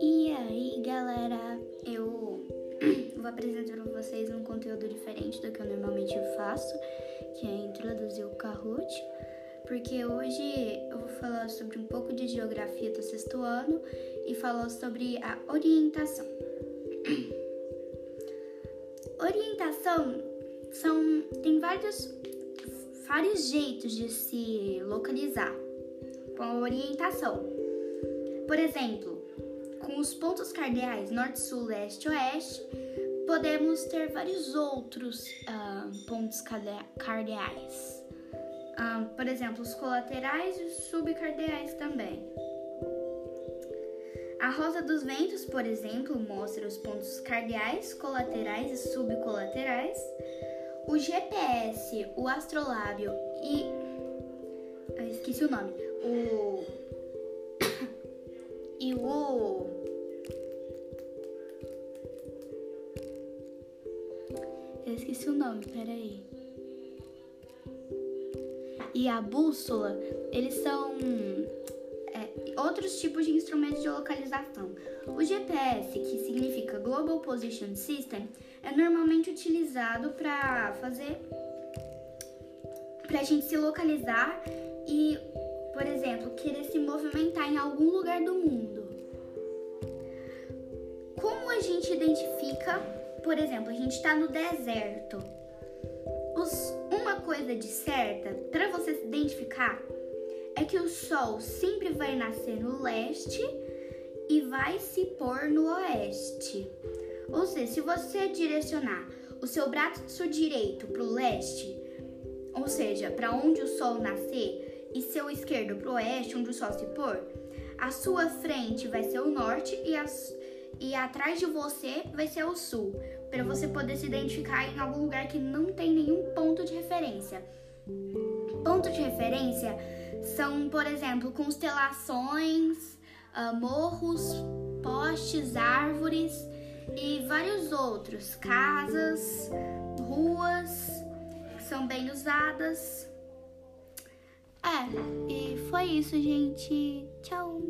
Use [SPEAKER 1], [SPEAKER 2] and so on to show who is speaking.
[SPEAKER 1] E aí, galera, eu vou apresentar para vocês um conteúdo diferente do que eu normalmente faço, que é introduzir o Kahoot, porque hoje eu vou falar sobre um pouco de geografia do sexto ano e falar sobre a orientação. Orientação são tem vários vários jeitos de se localizar com orientação. Por exemplo, com os pontos cardeais norte, sul, leste, oeste, podemos ter vários outros uh, pontos cardeais. Uh, por exemplo, os colaterais e os subcardeais também. A rosa dos ventos, por exemplo, mostra os pontos cardeais, colaterais e subcolaterais. O GPS, o astrolábio e. Eu esqueci o nome. O. e o. Eu esqueci o nome, peraí. E a bússola, eles são outros tipos de instrumentos de localização. O GPS, que significa Global Position System, é normalmente utilizado para fazer para a gente se localizar e, por exemplo, querer se movimentar em algum lugar do mundo. Como a gente identifica, por exemplo, a gente está no deserto. Os, uma coisa de certa para você se identificar é que o sol sempre vai nascer no leste e vai se pôr no oeste. Ou seja, se você direcionar o seu braço direito para o leste, ou seja, para onde o sol nascer, e seu esquerdo para o oeste, onde o sol se pôr, a sua frente vai ser o norte e, e atrás de você vai ser o sul, para você poder se identificar em algum lugar que não tem nenhum ponto de referência. Ponto de referência são, por exemplo, constelações, uh, morros, postes, árvores e vários outros, casas, ruas que são bem usadas. É, e foi isso, gente. Tchau!